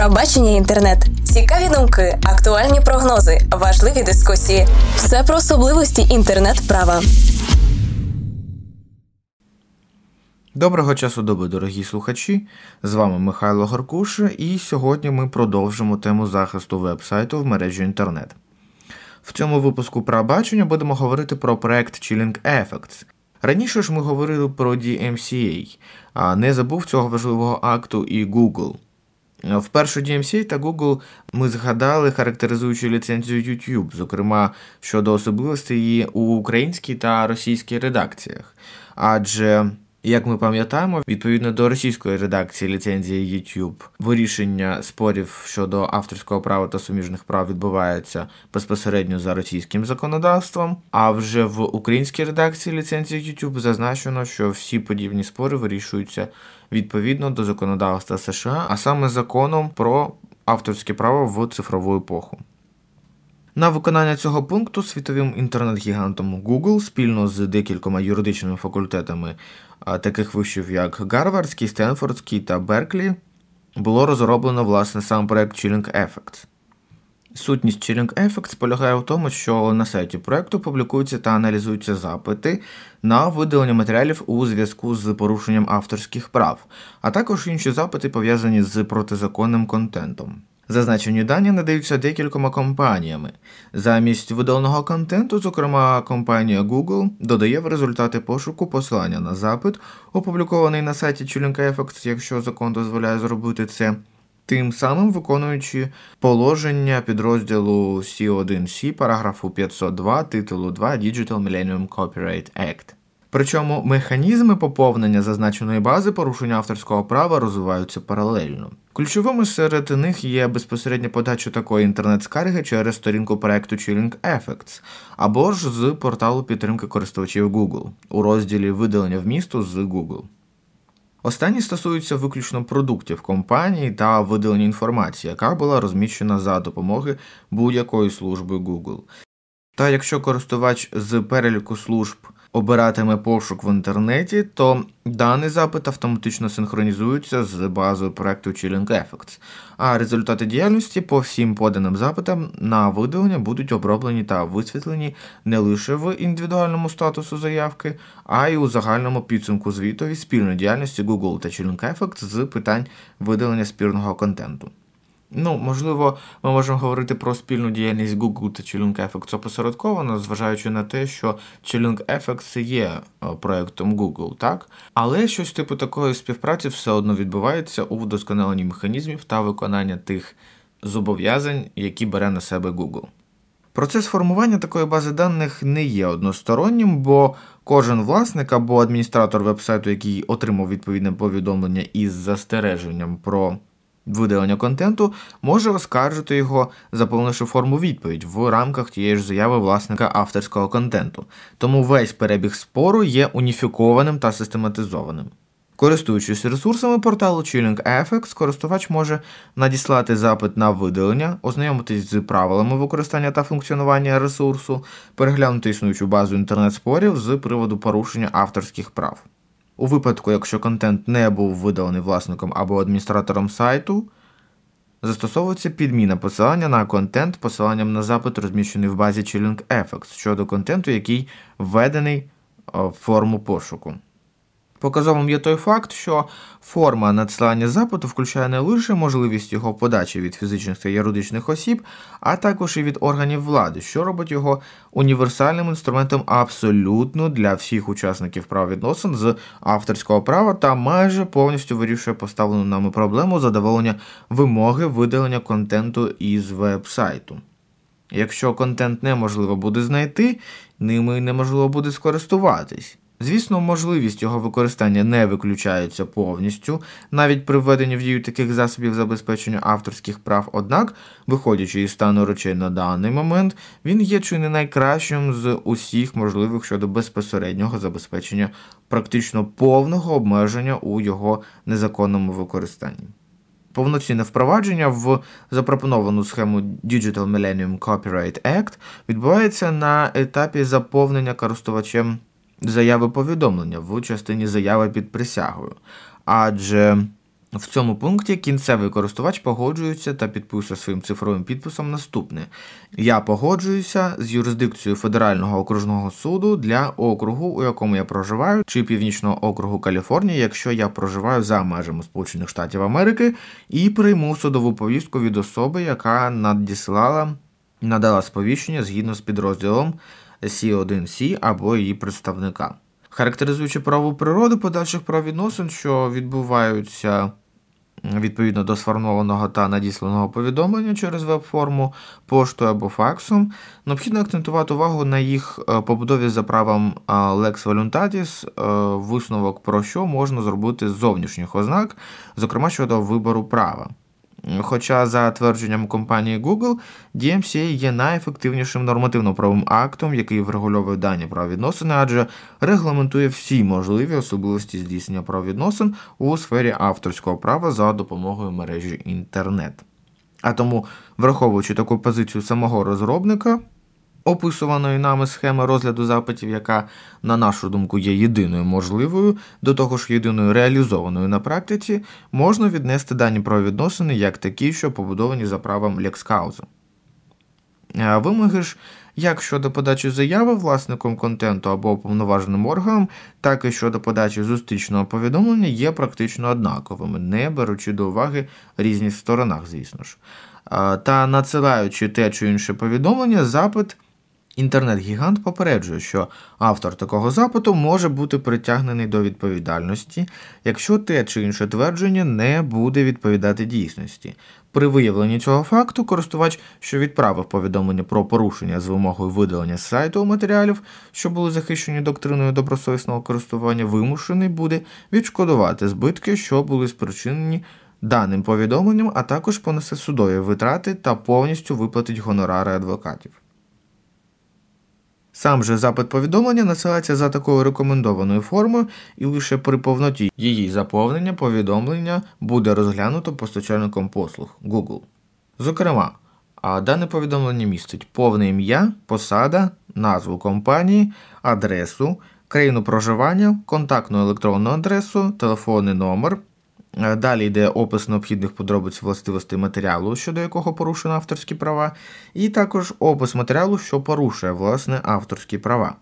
Пробачення інтернет, цікаві думки, актуальні прогнози, важливі дискусії. Все про особливості інтернет-права. Доброго часу доби, дорогі слухачі! З вами Михайло Горкуша, і сьогодні ми продовжимо тему захисту веб-сайту в мережі інтернет. В цьому випуску про бачення будемо говорити про проект Chilling Effects. Раніше ж ми говорили про DMCA, а не забув цього важливого акту і Google. Вперше DMC та Google ми згадали, характеризуючу ліцензію YouTube, зокрема щодо особливостей її у українській та російській редакціях. Адже як ми пам'ятаємо, відповідно до російської редакції ліцензії YouTube, вирішення спорів щодо авторського права та суміжних прав відбувається безпосередньо за російським законодавством. А вже в українській редакції ліцензії YouTube зазначено, що всі подібні спори вирішуються відповідно до законодавства США, а саме законом про авторське право в цифрову епоху. На виконання цього пункту світовим інтернет-гігантом Google спільно з декількома юридичними факультетами таких вишів, як Гарвардський, Стенфордський та Берклі, було розроблено власне сам проект Chilling Effects. Сутність Chilling Effects полягає в тому, що на сайті проекту публікуються та аналізуються запити на видалення матеріалів у зв'язку з порушенням авторських прав, а також інші запити пов'язані з протизаконним контентом. Зазначені дані надаються декількома компаніями. Замість видаленого контенту, зокрема, компанія Google додає в результати пошуку посилання на запит, опублікований на сайті Chilling Effects, якщо закон дозволяє зробити це, тим самим виконуючи положення підрозділу C1C параграфу 502 титулу 2 Digital Millennium Copyright Act. Причому механізми поповнення зазначеної бази порушення авторського права розвиваються паралельно. Ключовими серед них є безпосередня подача такої інтернет-скарги через сторінку проекту Chilling Effects або ж з порталу підтримки користувачів Google у розділі видалення вмісту з Google. Останні стосуються виключно продуктів компанії та видалення інформації, яка була розміщена за допомоги будь-якої служби Google. Та якщо користувач з переліку служб обиратиме пошук в інтернеті, то даний запит автоматично синхронізується з базою проекту Chilling Effects, а результати діяльності по всім поданим запитам на видалення будуть оброблені та висвітлені не лише в індивідуальному статусу заявки, а й у загальному підсумку звітові спільної діяльності Google та Chilling Effects з питань видалення спірного контенту. Ну, можливо, ми можемо говорити про спільну діяльність Google та Chilling Effects опосередковано, зважаючи на те, що Chilling Effects є е, проєктом Google, так? Але щось типу такої співпраці все одно відбувається у вдосконаленні механізмів та виконання тих зобов'язань, які бере на себе Google. Процес формування такої бази даних не є одностороннім, бо кожен власник або адміністратор вебсайту, який отримав відповідне повідомлення із застереженням про видалення контенту може оскаржити його, заповнивши форму відповідь в рамках тієї ж заяви власника авторського контенту. Тому весь перебіг спору є уніфікованим та систематизованим. Користуючись ресурсами порталу Chilling FX, користувач може надіслати запит на видалення, ознайомитись з правилами використання та функціонування ресурсу, переглянути існуючу базу інтернет-спорів з приводу порушення авторських прав. У випадку, якщо контент не був видалений власником або адміністратором сайту, застосовується підміна посилання на контент посиланням на запит, розміщений в базі Chilling Effects щодо контенту, який введений в форму пошуку. Показовим є той факт, що форма надсилання запиту включає не лише можливість його подачі від фізичних та юридичних осіб, а також і від органів влади, що робить його універсальним інструментом абсолютно для всіх учасників правовідносин з авторського права та майже повністю вирішує поставлену нами проблему задоволення вимоги видалення контенту із веб-сайту. Якщо контент неможливо буде знайти, ними неможливо буде скористуватись. Звісно, можливість його використання не виключається повністю, навіть при введенні в дію таких засобів забезпечення авторських прав, однак, виходячи із стану речей на даний момент, він є чи не найкращим з усіх можливих щодо безпосереднього забезпечення практично повного обмеження у його незаконному використанні. Повноцінне впровадження в запропоновану схему Digital Millennium Copyright Act відбувається на етапі заповнення користувачем заяви повідомлення в частині заяви під присягою. Адже В цьому пункті кінцевий користувач погоджується та підписує своїм цифровим підписом наступне: Я погоджуюся з юрисдикцією Федерального окружного суду для округу, у якому я проживаю, чи північного округу Каліфорнії, якщо я проживаю за межами Сполучених Штатів Америки, і прийму судову повістку від особи, яка надіслала, надала сповіщення згідно з підрозділом C1C або її представника. Характеризуючи правову природу подальших правовідносин, що відбуваються відповідно до сформованого та надісланого повідомлення через веб-форму, поштою або факсом, необхідно акцентувати увагу на їх е, побудові за правом е, Lex Voluntatis, е, висновок про що можна зробити з зовнішніх ознак, зокрема щодо вибору права. Хоча, за твердженням компанії Google, DMCA є найефективнішим нормативно-правовим актом, який врегульовує дані правовідносини, адже регламентує всі можливі особливості здійснення правовідносин у сфері авторського права за допомогою мережі інтернет. А тому, враховуючи таку позицію самого розробника, описуваної нами схеми розгляду запитів, яка, на нашу думку, є єдиною можливою, до того ж єдиною реалізованою на практиці, можна віднести дані правовідносини як такі, що побудовані за правом лексхаузу. Вимоги ж як щодо подачі заяви власником контенту або уповноваженим органом, так і щодо подачі зустрічного повідомлення є практично однаковими, не беручи до уваги різність сторонах, звісно ж. Та надсилаючи те чи інше повідомлення, запит. Інтернет-гігант попереджує, що автор такого запиту може бути притягнений до відповідальності, якщо те чи інше твердження не буде відповідати дійсності. При виявленні цього факту користувач, що відправив повідомлення про порушення з вимогою видалення з сайту матеріалів, що були захищені доктриною добросовісного користування, вимушений буде відшкодувати збитки, що були спричинені даним повідомленням, а також понесе судові витрати та повністю виплатить гонорари адвокатів. Сам же запит повідомлення насилається за такою рекомендованою формою, і лише при повноті її заповнення повідомлення буде розглянуто постачальником послуг Google. Зокрема, а дане повідомлення містить повне ім'я, посада, назву компанії, адресу, країну проживання, контактну електронну адресу, телефонний номер, далі йде опис необхідних подробиць властивостей матеріалу, щодо якого порушено авторські права, і також опис матеріалу, що порушує власне авторські права.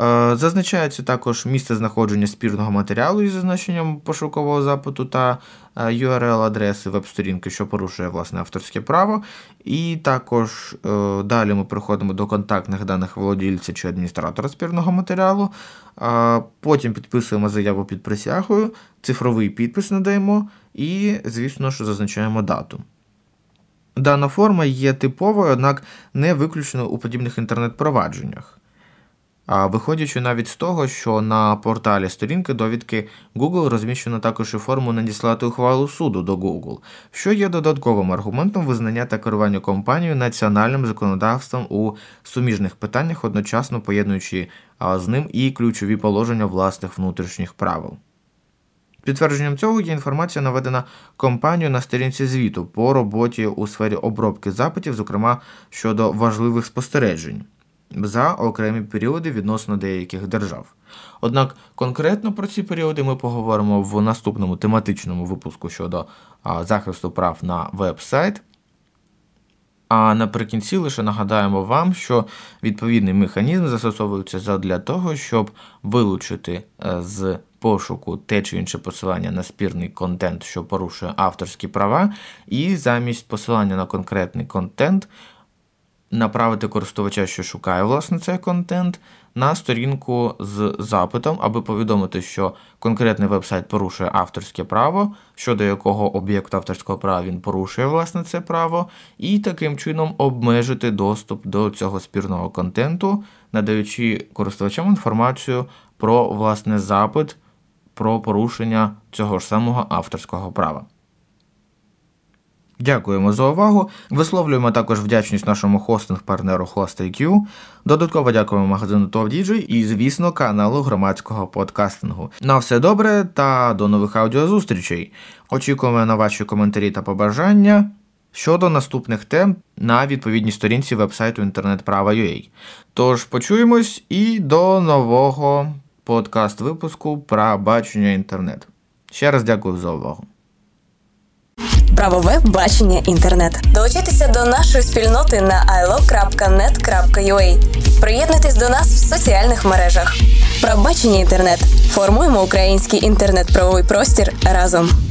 Е, зазначається також місце знаходження спірного матеріалу із зазначенням пошукового запиту та е, URL-адреси веб-сторінки, що порушує власне авторське право. І також е, далі ми переходимо до контактних даних володільця чи адміністратора спірного матеріалу. Потім підписуємо заяву під присягою, цифровий підпис надаємо і, звісно ж, зазначаємо дату. Дана форма є типовою, однак не виключено у подібних інтернет-провадженнях. Виходячи навіть з того, що на порталі сторінки довідки Google розміщено також і форму надіслати ухвалу суду до Google, що є додатковим аргументом визнання та керування компанією національним законодавством у суміжних питаннях, одночасно поєднуючи з ним і ключові положення власних внутрішніх правил. Підтвердженням цього є інформація, наведена компанією на сторінці звіту по роботі у сфері обробки запитів, зокрема щодо важливих спостережень за окремі періоди відносно деяких держав. Однак конкретно про ці періоди ми поговоримо в наступному тематичному випуску щодо захисту прав на веб-сайт. А наприкінці лише нагадаємо вам, що відповідний механізм застосовується для того, щоб вилучити е, з пошуку те чи інше посилання на спірний контент, що порушує авторські права, і замість посилання на конкретний контент направити користувача, що шукає власне цей контент, на сторінку з запитом, аби повідомити, що конкретний вебсайт порушує авторське право, щодо якого об'єкт авторського права він порушує власне це право, і таким чином обмежити доступ до цього спірного контенту, надаючи користувачам інформацію про власне запит про порушення цього ж самого авторського права. Дякуємо за увагу. Висловлюємо також вдячність нашому хостинг-партнеру HostIQ. Додатково дякуємо магазину TopDJ і, звісно, каналу громадського подкастингу. На все добре та до нових аудіозустрічей. Очікуємо на ваші коментарі та побажання щодо наступних тем на відповідній сторінці вебсайту інтернетправа.ua. Тож почуємось і до нового подкаст-випуску про бачення інтернет. Ще раз дякую за увагу. Правове бачення інтернет. Долучайтеся до нашої спільноти на ilo.net.ua. Приєднуйтесь до нас в соціальних мережах. Правбачення інтернет. Формуємо український інтернет-правовий простір разом.